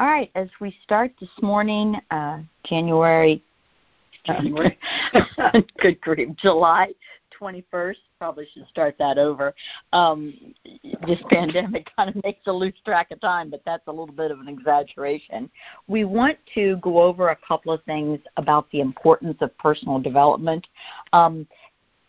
All right, as we start this morning, uh, January, January, good grief, July 21st, probably should start that over. Um, this pandemic kind of makes a lose track of time, but that's a little bit of an exaggeration. We want to go over a couple of things about the importance of personal development. Um,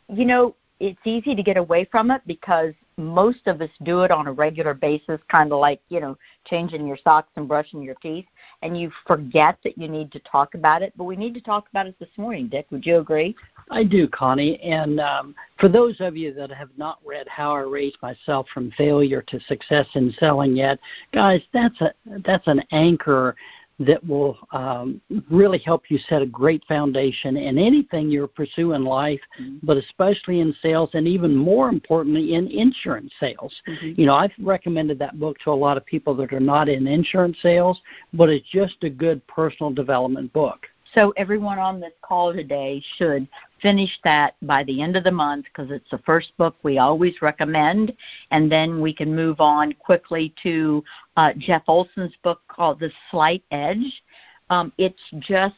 you know, it's easy to get away from it because most of us do it on a regular basis, kind of like, you know, changing your socks and brushing your teeth, and you forget that you need to talk about it. But we need to talk about it this morning, Dick. Would you agree? I do, Connie. And um, for those of you that have not read How I Raised Myself from Failure to Success in Selling yet, guys, that's a that's an anchor that will um, really help you set a great foundation in anything you pursue in life, mm-hmm. but especially in sales and even more importantly in insurance sales. Mm-hmm. You know, I've recommended that book to a lot of people that are not in insurance sales, but it's just a good personal development book. So everyone on this call today should finish that by the end of the month because it's the first book we always recommend, and then we can move on quickly to uh, Jeff Olson's book called The Slight Edge. Um, it's just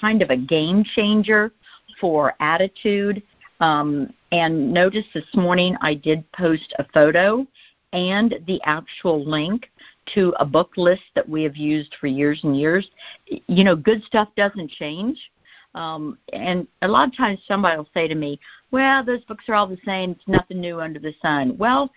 kind of a game changer for attitude. Um, and notice this morning I did post a photo and the actual link to a book list that we have used for years and years. You know, good stuff doesn't change. Um, and a lot of times somebody will say to me, well, those books are all the same. It's nothing new under the sun. Well,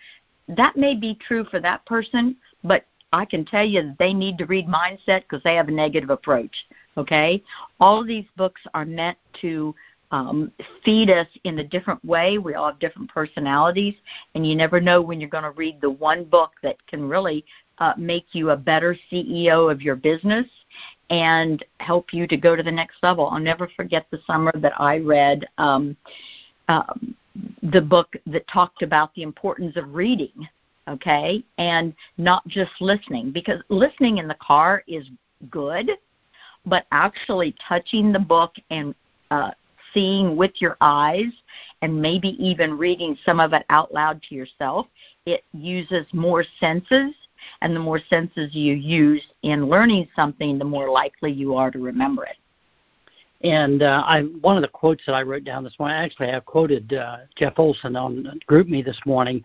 that may be true for that person, but I can tell you that they need to read Mindset because they have a negative approach. Okay? All of these books are meant to um, feed us in a different way. We all have different personalities, and you never know when you're going to read the one book that can really uh, make you a better CEO of your business and help you to go to the next level. I'll never forget the summer that I read um, uh, the book that talked about the importance of reading, okay, and not just listening, because listening in the car is good, but actually touching the book and uh, seeing with your eyes and maybe even reading some of it out loud to yourself, it uses more senses and the more senses you use in learning something, the more likely you are to remember it. And uh, I, one of the quotes that I wrote down this morning, actually, I quoted uh, Jeff Olson on GroupMe this morning,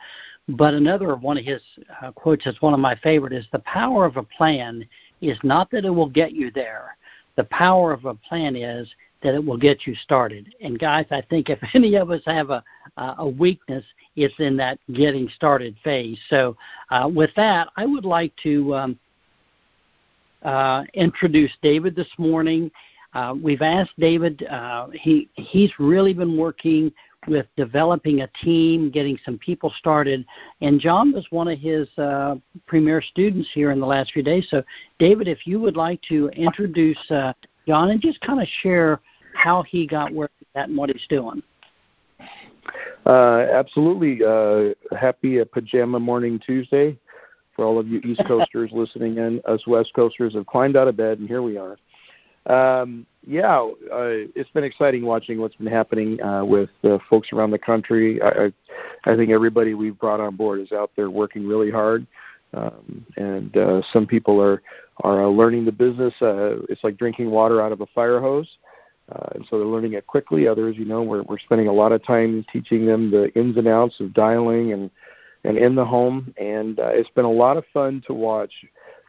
but another one of his uh, quotes is one of my favorite is the power of a plan is not that it will get you there. The power of a plan is that it will get you started. And guys, I think if any of us have a a weakness, it's in that getting started phase. So, uh, with that, I would like to um, uh, introduce David this morning. Uh, we've asked David. Uh, he he's really been working with developing a team, getting some people started, and John was one of his uh, premier students here in the last few days. So, David, if you would like to introduce uh, John and just kind of share how he got where he's at and what he's doing. Uh, absolutely. Uh, happy uh, Pajama Morning Tuesday for all of you East Coasters listening in. Us West Coasters have climbed out of bed, and here we are. Um, yeah, uh, it's been exciting watching what's been happening uh, with uh, folks around the country. I, I, I think everybody we've brought on board is out there working really hard, um, and uh, some people are are uh, learning the business. Uh, it's like drinking water out of a fire hose. Uh, and so they're learning it quickly. Others, you know, we're, we're spending a lot of time teaching them the ins and outs of dialing and, and in the home. And uh, it's been a lot of fun to watch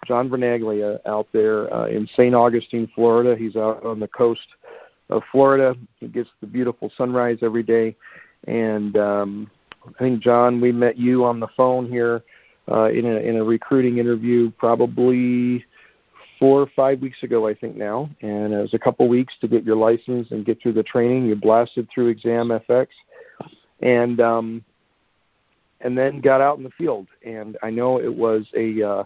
John Vernaglia out there uh, in St. Augustine, Florida. He's out on the coast of Florida. He gets the beautiful sunrise every day. And um, I think, John, we met you on the phone here uh, in, a, in a recruiting interview probably – four or five weeks ago, I think now, and it was a couple weeks to get your license and get through the training. You blasted through Exam FX, and um, and then got out in the field. And I know it was a uh,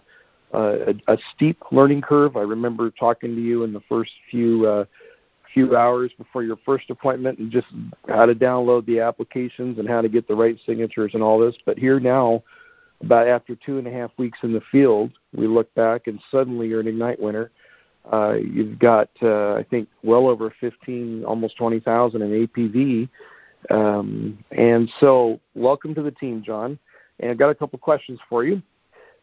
a, a steep learning curve. I remember talking to you in the first few uh, few hours before your first appointment, and just how to download the applications and how to get the right signatures and all this. But here now about after two and a half weeks in the field, we look back and suddenly you're an Ignite winner. Uh, you've got, uh, I think, well over 15, almost 20,000 in APV. Um, and so, welcome to the team, John. And I've got a couple questions for you.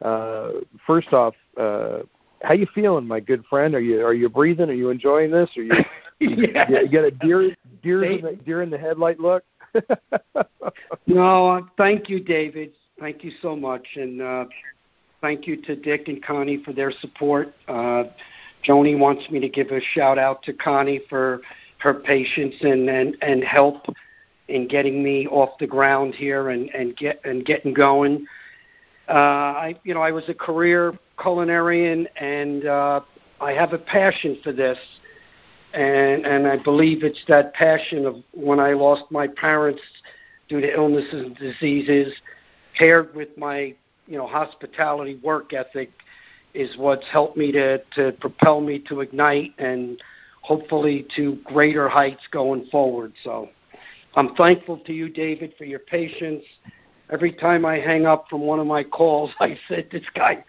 Uh, first off, uh, how you feeling, my good friend? Are you are you breathing? Are you enjoying this? Are you yes. you, you got a deer deer in the, deer in the headlight look? no, thank you, David. Thank you so much, and uh, thank you to Dick and Connie for their support. Uh, Joni wants me to give a shout out to Connie for her patience and, and, and help in getting me off the ground here and, and get and getting going. Uh, I you know I was a career culinarian and uh, I have a passion for this, and and I believe it's that passion of when I lost my parents due to illnesses and diseases, paired with my you know hospitality work ethic, is what's helped me to to propel me to ignite and hopefully to greater heights going forward. So I'm thankful to you, David, for your patience. Every time I hang up from one of my calls, I said, This guy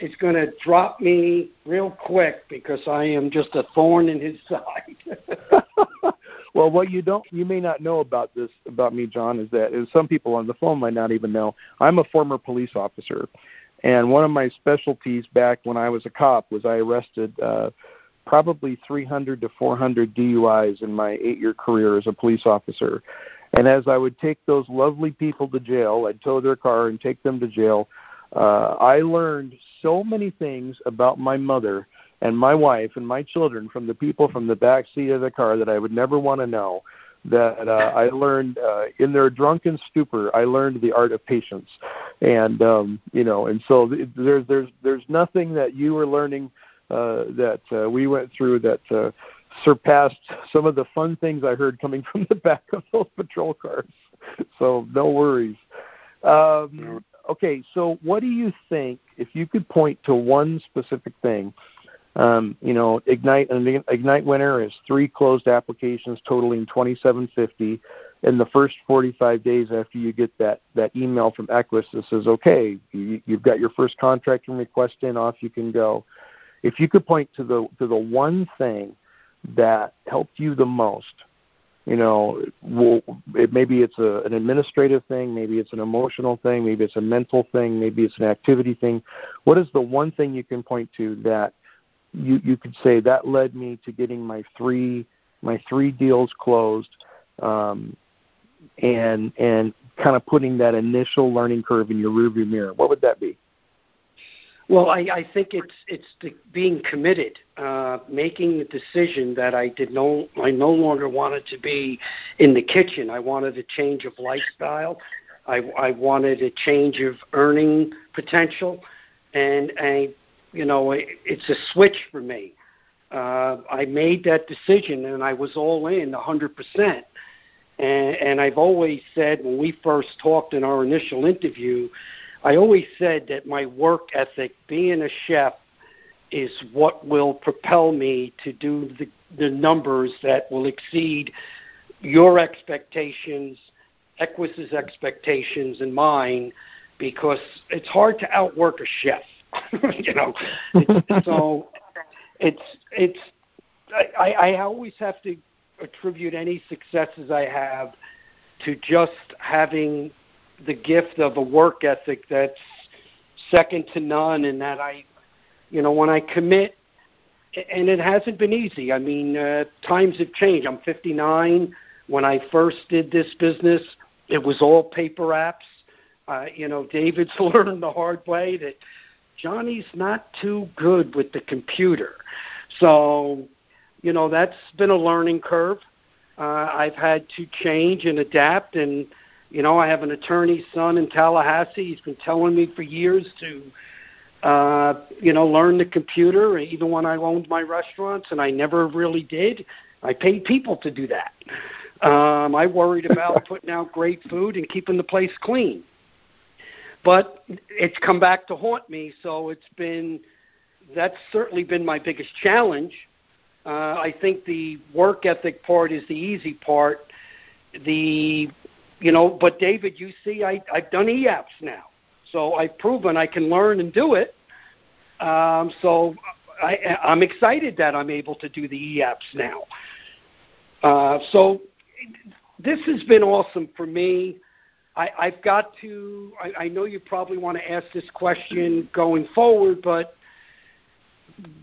is going to drop me real quick because I am just a thorn in his side. well, what you don't, you may not know about this, about me, John, is that some people on the phone might not even know. I'm a former police officer. And one of my specialties back when I was a cop was I arrested uh, probably 300 to 400 DUIs in my eight year career as a police officer. And as I would take those lovely people to jail, I'd tow their car and take them to jail. Uh, I learned so many things about my mother and my wife and my children from the people from the back seat of the car that I would never want to know. That uh, I learned uh, in their drunken stupor, I learned the art of patience, and um, you know, and so there's there's there's nothing that you were learning uh, that uh, we went through that uh, surpassed some of the fun things I heard coming from the back of those patrol cars. So no worries. Um, okay, so what do you think if you could point to one specific thing? Um, you know, Ignite an Ignite winner is three closed applications totaling 2750 in the first 45 days after you get that that email from Equus that says, okay, you, you've got your first contracting request in, off you can go. If you could point to the to the one thing that helped you the most, you know, well, it, maybe it's a, an administrative thing, maybe it's an emotional thing, maybe it's a mental thing, maybe it's an activity thing. What is the one thing you can point to that you you could say that led me to getting my three my three deals closed, um, and and kind of putting that initial learning curve in your rearview mirror? What would that be? Well, I, I think it's it's the being committed, uh, making the decision that I did no I no longer wanted to be in the kitchen. I wanted a change of lifestyle. I, I wanted a change of earning potential, and I, you know, it, it's a switch for me. Uh, I made that decision, and I was all in, hundred percent. And, and I've always said when we first talked in our initial interview I always said that my work ethic, being a chef, is what will propel me to do the, the numbers that will exceed your expectations, Equus's expectations, and mine, because it's hard to outwork a chef. you know, it's, so it's it's I, I always have to attribute any successes I have to just having the gift of a work ethic that's second to none, and that I, you know, when I commit, and it hasn't been easy. I mean, uh, times have changed. I'm 59. When I first did this business, it was all paper apps. Uh, you know, David's learned the hard way that Johnny's not too good with the computer. So, you know, that's been a learning curve. Uh, I've had to change and adapt and you know, I have an attorney's son in Tallahassee. He's been telling me for years to, uh, you know, learn the computer, even when I owned my restaurants, and I never really did. I paid people to do that. Um, I worried about putting out great food and keeping the place clean. But it's come back to haunt me, so it's been that's certainly been my biggest challenge. Uh, I think the work ethic part is the easy part. The you know, but David, you see, I, I've done EAPS now, so I've proven I can learn and do it. Um, so I, I'm excited that I'm able to do the EAPS now. Uh, so this has been awesome for me. I, I've got to. I, I know you probably want to ask this question going forward, but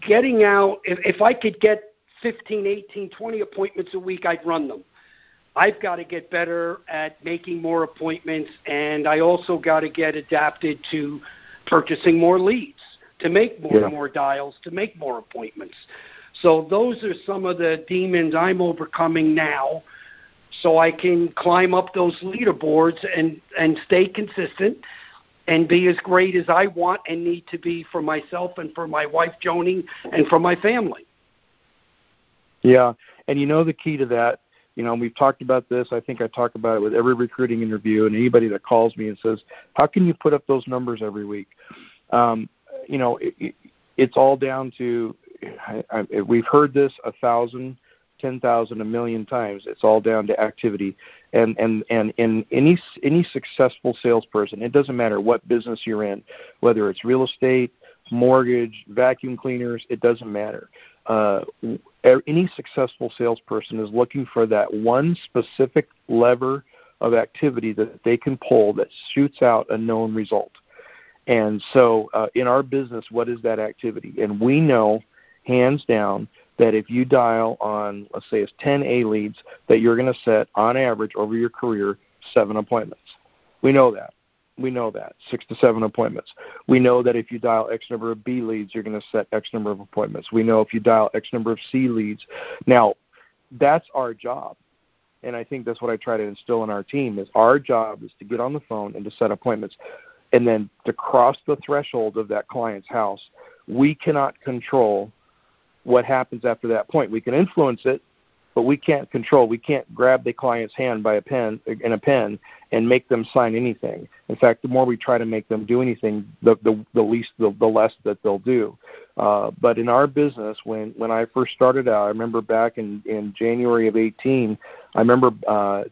getting out, if, if I could get 15, 18, 20 appointments a week, I'd run them. I've got to get better at making more appointments, and I also got to get adapted to purchasing more leads, to make more yeah. and more dials, to make more appointments. So those are some of the demons I'm overcoming now so I can climb up those leaderboards and, and stay consistent and be as great as I want and need to be for myself and for my wife Joni and for my family. Yeah, and you know the key to that, you know, we've talked about this. I think I talk about it with every recruiting interview and anybody that calls me and says, "How can you put up those numbers every week?" Um, you know, it, it, it's all down to I, I, we've heard this a thousand, ten thousand, a million times. It's all down to activity, and and and in any any successful salesperson, it doesn't matter what business you're in, whether it's real estate, mortgage, vacuum cleaners, it doesn't matter. Uh, any successful salesperson is looking for that one specific lever of activity that they can pull that shoots out a known result. And so, uh, in our business, what is that activity? And we know hands down that if you dial on, let's say it's 10 A leads, that you're going to set on average over your career seven appointments. We know that. We know that six to seven appointments. We know that if you dial X number of B leads, you're going to set X number of appointments. We know if you dial X number of C leads. Now, that's our job, and I think that's what I try to instill in our team. Is our job is to get on the phone and to set appointments, and then to cross the threshold of that client's house. We cannot control what happens after that point. We can influence it, but we can't control. We can't grab the client's hand by a pen in a pen and make them sign anything. In fact, the more we try to make them do anything, the the, the least the, the less that they'll do. Uh, but in our business, when when I first started out, I remember back in in January of 18, I remember. Uh,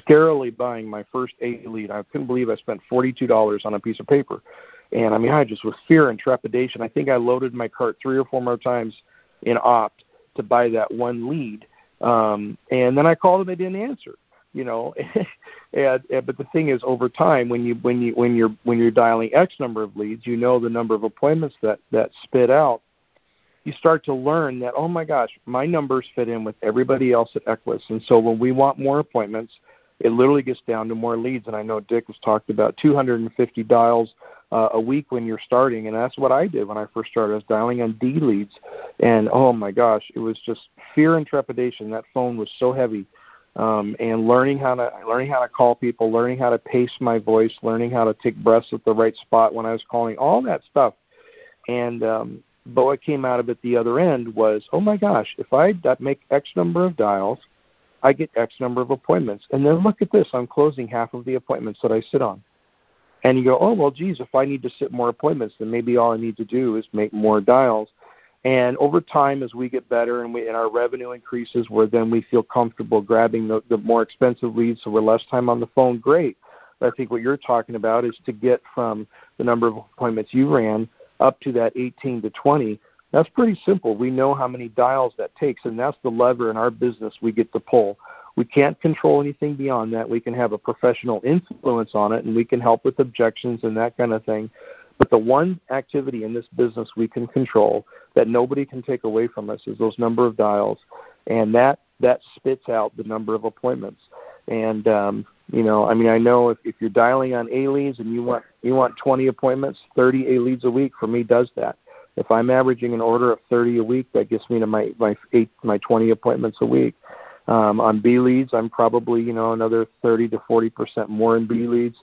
scarily buying my first A lead. I couldn't believe I spent $42 on a piece of paper. And I mean, I just with fear and trepidation, I think I loaded my cart three or four more times in Opt to buy that one lead. Um, and then I called and they didn't answer. You know, and, and but the thing is, over time, when you when you when you're when you're dialing X number of leads, you know the number of appointments that that spit out. You start to learn that oh my gosh, my numbers fit in with everybody else at Equus, and so when we want more appointments, it literally gets down to more leads. And I know Dick has talked about 250 dials uh, a week when you're starting, and that's what I did when I first started. I was dialing on D leads, and oh my gosh, it was just fear and trepidation. That phone was so heavy, um, and learning how to learning how to call people, learning how to pace my voice, learning how to take breaths at the right spot when I was calling, all that stuff. And um, but what came out of it the other end was, oh my gosh, if I make X number of dials, I get X number of appointments, and then look at this, I'm closing half of the appointments that I sit on. And you go, oh well, geez, if I need to sit more appointments, then maybe all I need to do is make more dials. And over time, as we get better and, we, and our revenue increases, where then we feel comfortable grabbing the, the more expensive leads, so we're less time on the phone. Great. But I think what you're talking about is to get from the number of appointments you ran up to that 18 to 20. That's pretty simple. We know how many dials that takes, and that's the lever in our business we get to pull. We can't control anything beyond that. We can have a professional influence on it, and we can help with objections and that kind of thing. But the one activity in this business we can control that nobody can take away from us is those number of dials, and that that spits out the number of appointments. And um, you know, I mean, I know if, if you're dialing on A leads and you want you want 20 appointments, 30 A leads a week for me does that. If I'm averaging an order of 30 a week, that gets me to my my eight my 20 appointments a week. Um, on B leads, I'm probably you know another 30 to 40 percent more in B leads.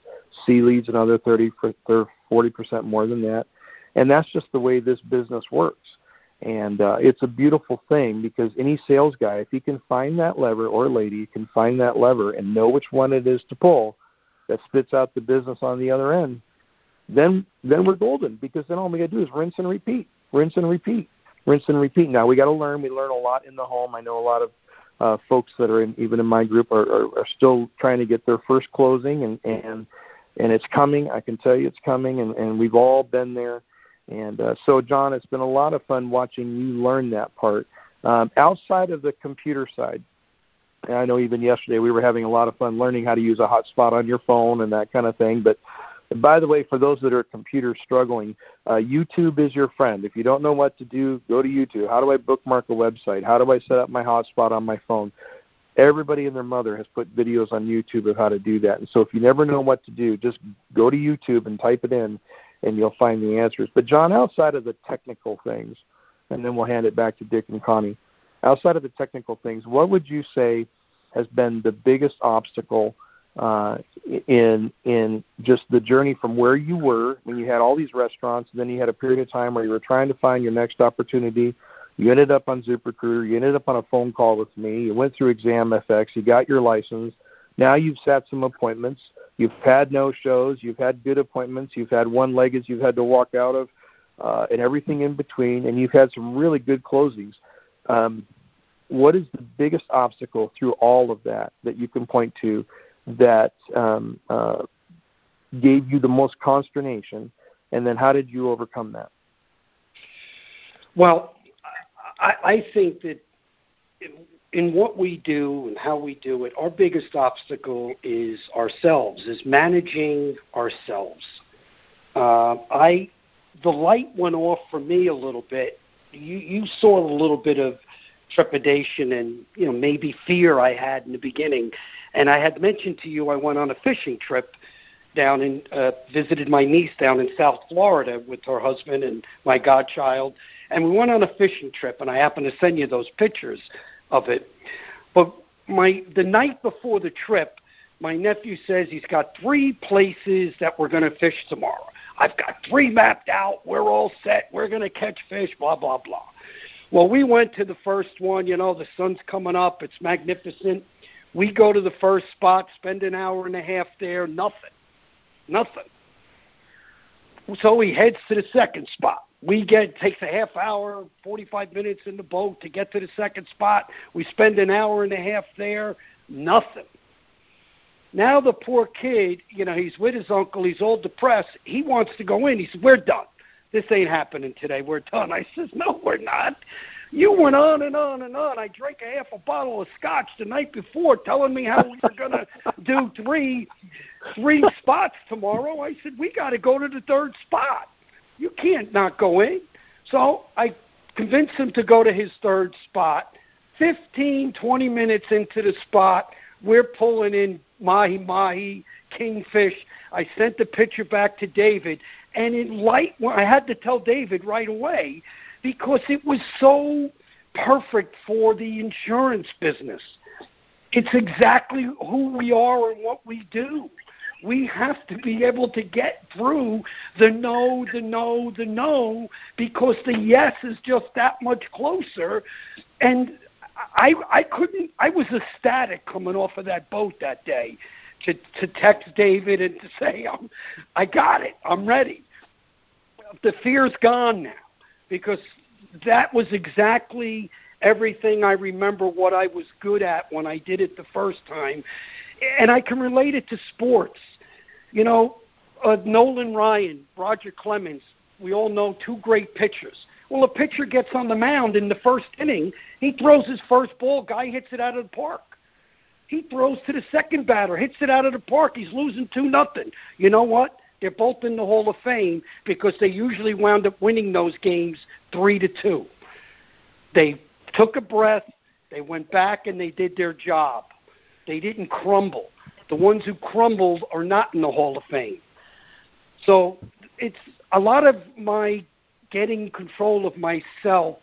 C leads, another 30 for 40 percent more than that, and that's just the way this business works. And uh, it's a beautiful thing because any sales guy, if he can find that lever or lady, can find that lever and know which one it is to pull, that spits out the business on the other end, then then we're golden because then all we got to do is rinse and repeat, rinse and repeat, rinse and repeat. Now we got to learn. We learn a lot in the home. I know a lot of uh, folks that are in, even in my group are, are, are still trying to get their first closing, and and and it's coming. I can tell you it's coming, and and we've all been there. And uh, so, John, it's been a lot of fun watching you learn that part. Um, outside of the computer side, I know even yesterday we were having a lot of fun learning how to use a hotspot on your phone and that kind of thing. But And by the way, for those that are computer struggling, uh, YouTube is your friend. If you don't know what to do, go to YouTube. How do I bookmark a website? How do I set up my hotspot on my phone? Everybody and their mother has put videos on YouTube of how to do that. And so if you never know what to do, just go to YouTube and type it in, and you'll find the answers. But John, outside of the technical things, and then we'll hand it back to Dick and Connie. Outside of the technical things, what would you say has been the biggest obstacle uh, in in just the journey from where you were when you had all these restaurants, and then you had a period of time where you were trying to find your next opportunity. You ended up on ZipRecruiter. You ended up on a phone call with me. You went through ExamFX. You got your license. Now you've set some appointments. You've had no shows. You've had good appointments. You've had one leg leggeds you've had to walk out of, uh, and everything in between. And you've had some really good closings. Um, what is the biggest obstacle through all of that that you can point to that um, uh, gave you the most consternation, and then how did you overcome that? Well, I, I think that in what we do and how we do it, our biggest obstacle is ourselves, is managing ourselves. Uh, I, the light went off for me a little bit. You, you saw a little bit of trepidation and you know maybe fear I had in the beginning. And I had mentioned to you I went on a fishing trip down and uh, visited my niece down in South Florida with her husband and my godchild, and we went on a fishing trip. And I happened to send you those pictures of it. But my the night before the trip, my nephew says he's got three places that we're going to fish tomorrow. I've got three mapped out. We're all set. We're going to catch fish. Blah blah blah. Well, we went to the first one. You know, the sun's coming up. It's magnificent. We go to the first spot, spend an hour and a half there. Nothing. Nothing. So he heads to the second spot. We get takes a half hour, 45 minutes in the boat to get to the second spot. We spend an hour and a half there. Nothing. Now the poor kid, you know, he's with his uncle. He's all depressed. He wants to go in. He says, "We're done this ain't happening today. We're done. I says, no, we're not. You went on and on and on. I drank a half a bottle of scotch the night before, telling me how we were gonna do three, three spots tomorrow. I said we got to go to the third spot. You can't not go in. So I convinced him to go to his third spot. Fifteen, twenty minutes into the spot, we're pulling in mahi mahi, kingfish. I sent the picture back to David, and in light, I had to tell David right away because it was so perfect for the insurance business. It's exactly who we are and what we do. We have to be able to get through the no, the no, the no, because the yes is just that much closer. And I, I couldn't. I was ecstatic coming off of that boat that day, to to text David and to say, I'm, I got it. I'm ready the fear's gone now because that was exactly everything I remember what I was good at when I did it the first time. And I can relate it to sports. You know, uh, Nolan Ryan, Roger Clemens, we all know two great pitchers. Well, a pitcher gets on the mound in the first inning, he throws his first ball, guy hits it out of the park. He throws to the second batter, hits it out of the park. He's losing 2 nothing. You know what? They're both in the Hall of Fame because they usually wound up winning those games three to two. They took a breath, they went back and they did their job. They didn't crumble. The ones who crumbled are not in the Hall of Fame. So it's a lot of my getting control of myself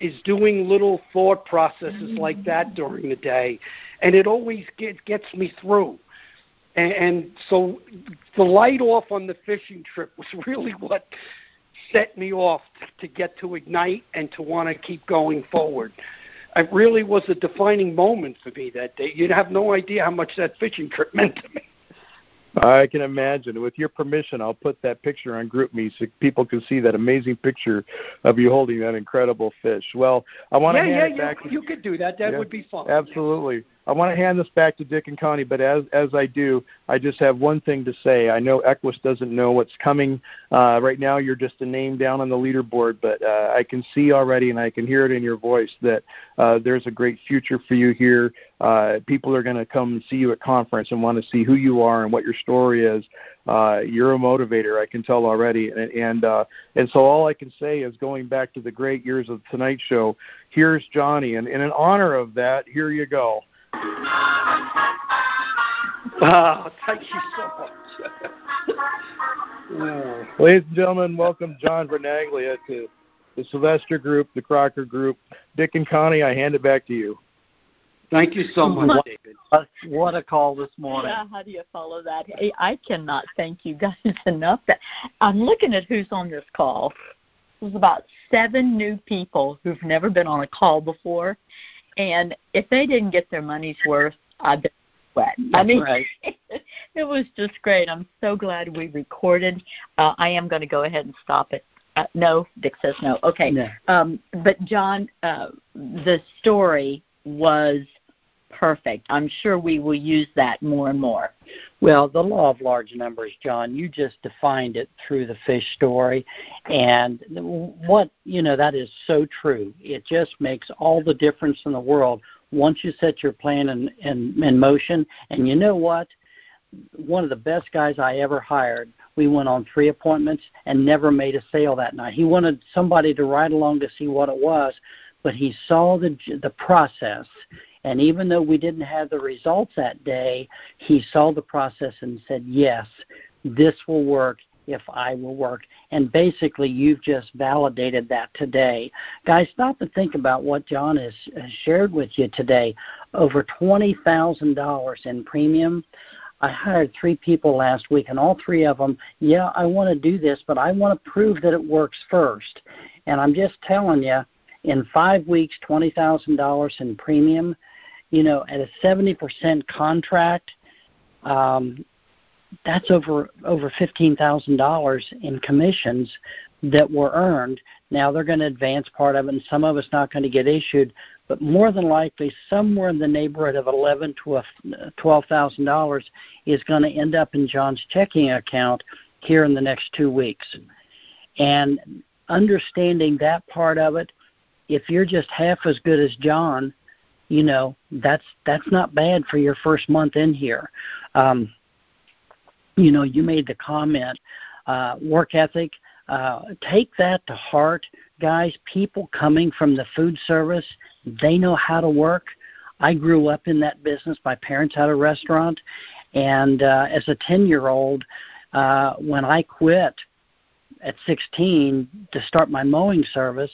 is doing little thought processes like that during the day, and it always get, gets me through. And, and so the light off on the fishing trip was really what set me off to get to ignite and to want to keep going forward. It really was a defining moment for me that day. You'd have no idea how much that fishing trip meant to me. I can imagine. With your permission, I'll put that picture on GroupMe so people can see that amazing picture of you holding that incredible fish. Well, I want yeah, to hand yeah, it back. Yeah, you, you could do that. That yeah, would be fun. Absolutely. I want to hand this back to Dick and Connie, but as as I do, I just have one thing to say. I know Equus doesn't know what's coming. Uh, right now, you're just a name down on the leaderboard, but uh, I can see already, and I can hear it in your voice that uh, there's a great future for you here. Uh, people are going to come and see you at conference and want to see who you are and what your story is. Uh, you're a motivator, I can tell already, and and, uh, and so all I can say is going back to the great years of Tonight Show. Here's Johnny, and, and in honor of that, here you go. Oh, thank you so much. Ladies and gentlemen, welcome John Vernaglia to the Sylvester Group, the Crocker Group. Dick and Connie, I hand it back to you. Thank you so much, David. What a call this morning. Yeah, how do you follow that? I cannot thank you guys enough. That I'm looking at who's on this call. There's about seven new people who've never been on a call before, and if they didn't get their money's worth, I'd be sweat. I mean, right. it was just great. I'm so glad we recorded. Uh, I am going to go ahead and stop it. Uh, no, Dick says no. Okay. No. Um, but John, uh, the story was perfect. I'm sure we will use that more and more. Well, the law of large numbers, John, you just defined it through the fish story. And what, you know, that is so true. It just makes all the difference in the world once you set your plan in, in, in motion. And you know what? One of the best guys I ever hired, we went on three appointments and never made a sale that night. He wanted somebody to ride along to see what it was, but he saw the the process and even though we didn't have the results that day, he saw the process and said, Yes, this will work if I will work. And basically, you've just validated that today. Guys, stop and think about what John has, shared with you today. Over $20,000 in premium. I hired three people last week, and all three of them, yeah, I want to do this, but I want to prove that it works first. And I'm just telling you, in five weeks, $20,000 in premium, you know, at a 70% contract, um, that's over over fifteen thousand dollars in commissions that were earned. Now they're going to advance part of it, and some of it's not going to get issued. But more than likely, somewhere in the neighborhood of eleven to twelve thousand dollars is going to end up in John's checking account here in the next two weeks. And understanding that part of it, if you're just half as good as John, you know that's that's not bad for your first month in here. Um, you know, you made the comment, uh, work ethic. Uh, take that to heart, guys. People coming from the food service, they know how to work. I grew up in that business. My parents had a restaurant, and uh, as a ten-year-old, uh, when I quit at 16 to start my mowing service,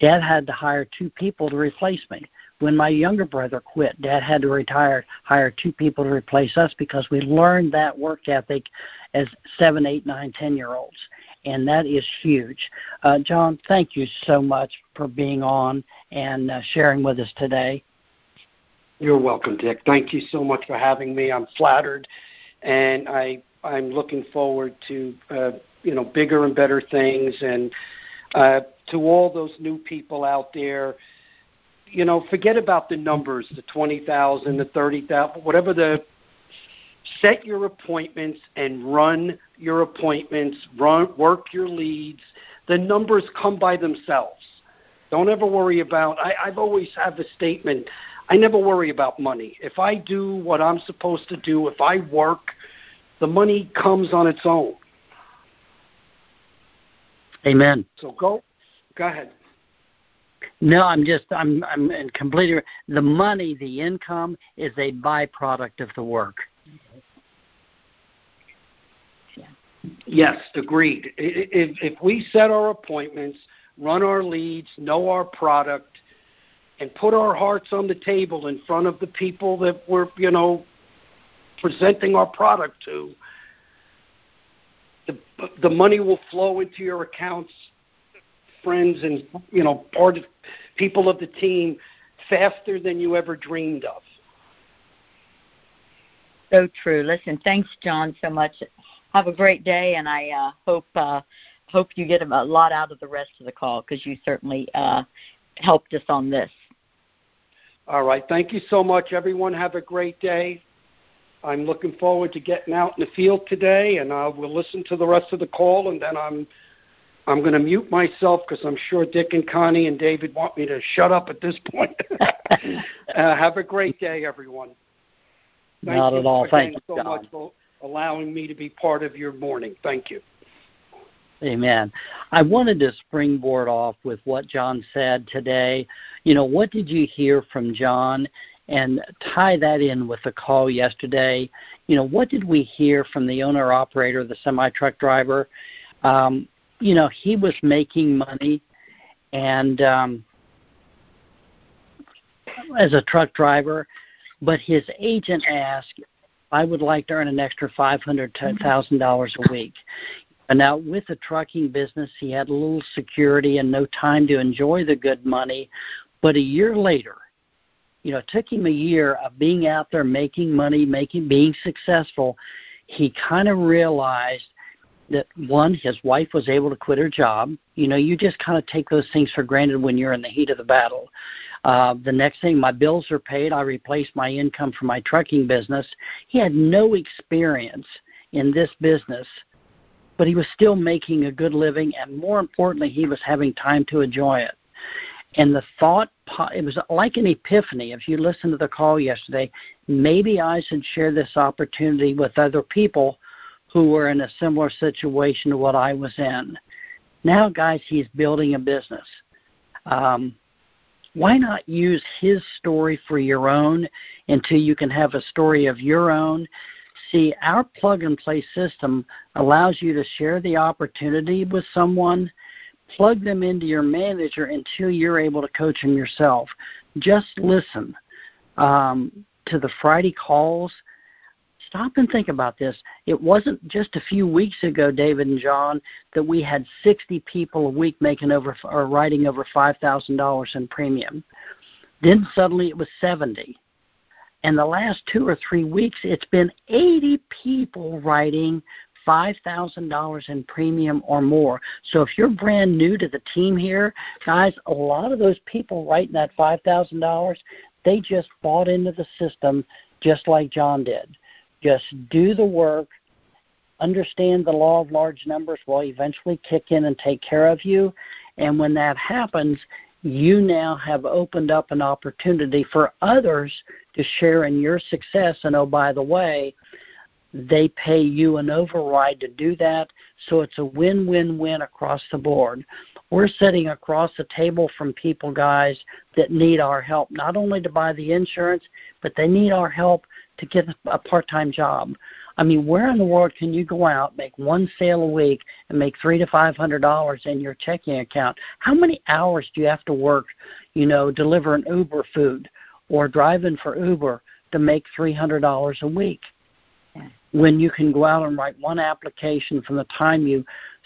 Dad had to hire two people to replace me when my younger brother quit, Dad had to retire, hire two people to replace us because we learned that work ethic as seven, eight, nine, ten year olds, and that is huge. Uh, John, thank you so much for being on and uh, sharing with us today. You're welcome, Dick. Thank you so much for having me. I'm flattered, and I I'm looking forward to uh, you know bigger and better things. And uh, to all those new people out there you know, forget about the numbers, the 20,000, the 30,000, whatever the set your appointments and run your appointments, run work your leads. The numbers come by themselves. Don't ever worry about I, I've always have a statement. I never worry about money. If I do what I'm supposed to do, if I work, the money comes on its own. Amen. So go go ahead. No, I'm just I'm I'm in completely the money, the income is a byproduct of the work. Yes, agreed. If if we set our appointments, run our leads, know our product, and put our hearts on the table in front of the people that we're you know presenting our product to, the the money will flow into your accounts friends and you know part of people of the team faster than you ever dreamed of. So true. Listen, thanks, John, so much. Have a great day, and I uh, hope uh, hope you get a lot out of the rest of the call because you certainly uh, helped us on this. All right. Thank you so much, everyone. Have a great day. I'm looking forward to getting out in the field today, and I will listen to the rest of the call, and then I'm I'm going to mute myself because I'm sure Dick and Connie and David want me to shut up at this point. uh, have a great day, everyone. Thank Not at all. Thank you so John. much for allowing me to be part of your morning. Thank you. Amen. I wanted to springboard off with what John said today. You know, what did you hear from John? And tie that in with the call yesterday. You know, what did we hear from the owner operator, the semi truck driver? Um, you know, he was making money and um, as a truck driver, but his agent asked, I would like to earn an extra five hundred thousand dollars a week. And now with the trucking business, he had a little security and no time to enjoy the good money. But a year later, you know, it took him a year of being out there making money, making being successful. He kind of realized that one, his wife was able to quit her job. You know, you just kind of take those things for granted when you're in the heat of the battle. Uh, the next thing, my bills are paid. I replaced my income from my trucking business. He had no experience in this business, but he was still making a good living, and more importantly, he was having time to enjoy it. And the thought, it was like an epiphany. If you listened to the call yesterday, maybe I should share this opportunity with other people who were in a similar situation to what I was in. Now, guys, he's building a business. Um, why not use his story for your own until you can have a story of your own? See, our plug and play system allows you to share the opportunity with someone, plug them into your manager until you're able to coach them yourself. Just listen um, to the Friday calls stop and think about this. It wasn't just a few weeks ago, David and John, that we had 60 people a week making over or writing over $5,000 in premium. Then suddenly it was 70. And the last two or three weeks, it's been 80 people writing $5,000 in premium or more. So if you're brand new to the team here, guys, a lot of those people writing that $5,000, they just bought into the system just like John did. Just do the work, understand the law of large numbers will eventually kick in and take care of you. And when that happens, you now have opened up an opportunity for others to share in your success. And oh, by the way, they pay you an override to do that. So it's a win win win across the board. We're sitting across the table from people, guys, that need our help, not only to buy the insurance, but they need our help to get a part-time job. I mean, where in the world can you go out, make one sale a week, and make three to five hundred dollars in your checking account? How many hours do you have to work, you know, delivering Uber food or driving for Uber to make three hundred dollars a week? When you can go out and write one application from the time you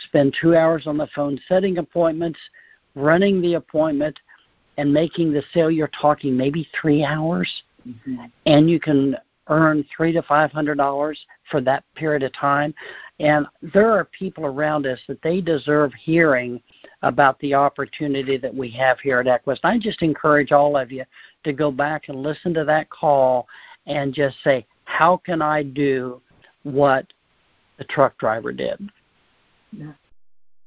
spend two hours on the phone setting appointments, running the appointment, and making the sale, you're talking maybe three hours. Mm-hmm. And you can earn three to five hundred dollars for that period of time and there are people around us that they deserve hearing about the opportunity that we have here at Equus i just encourage all of you to go back and listen to that call and just say how can i do what the truck driver did yeah.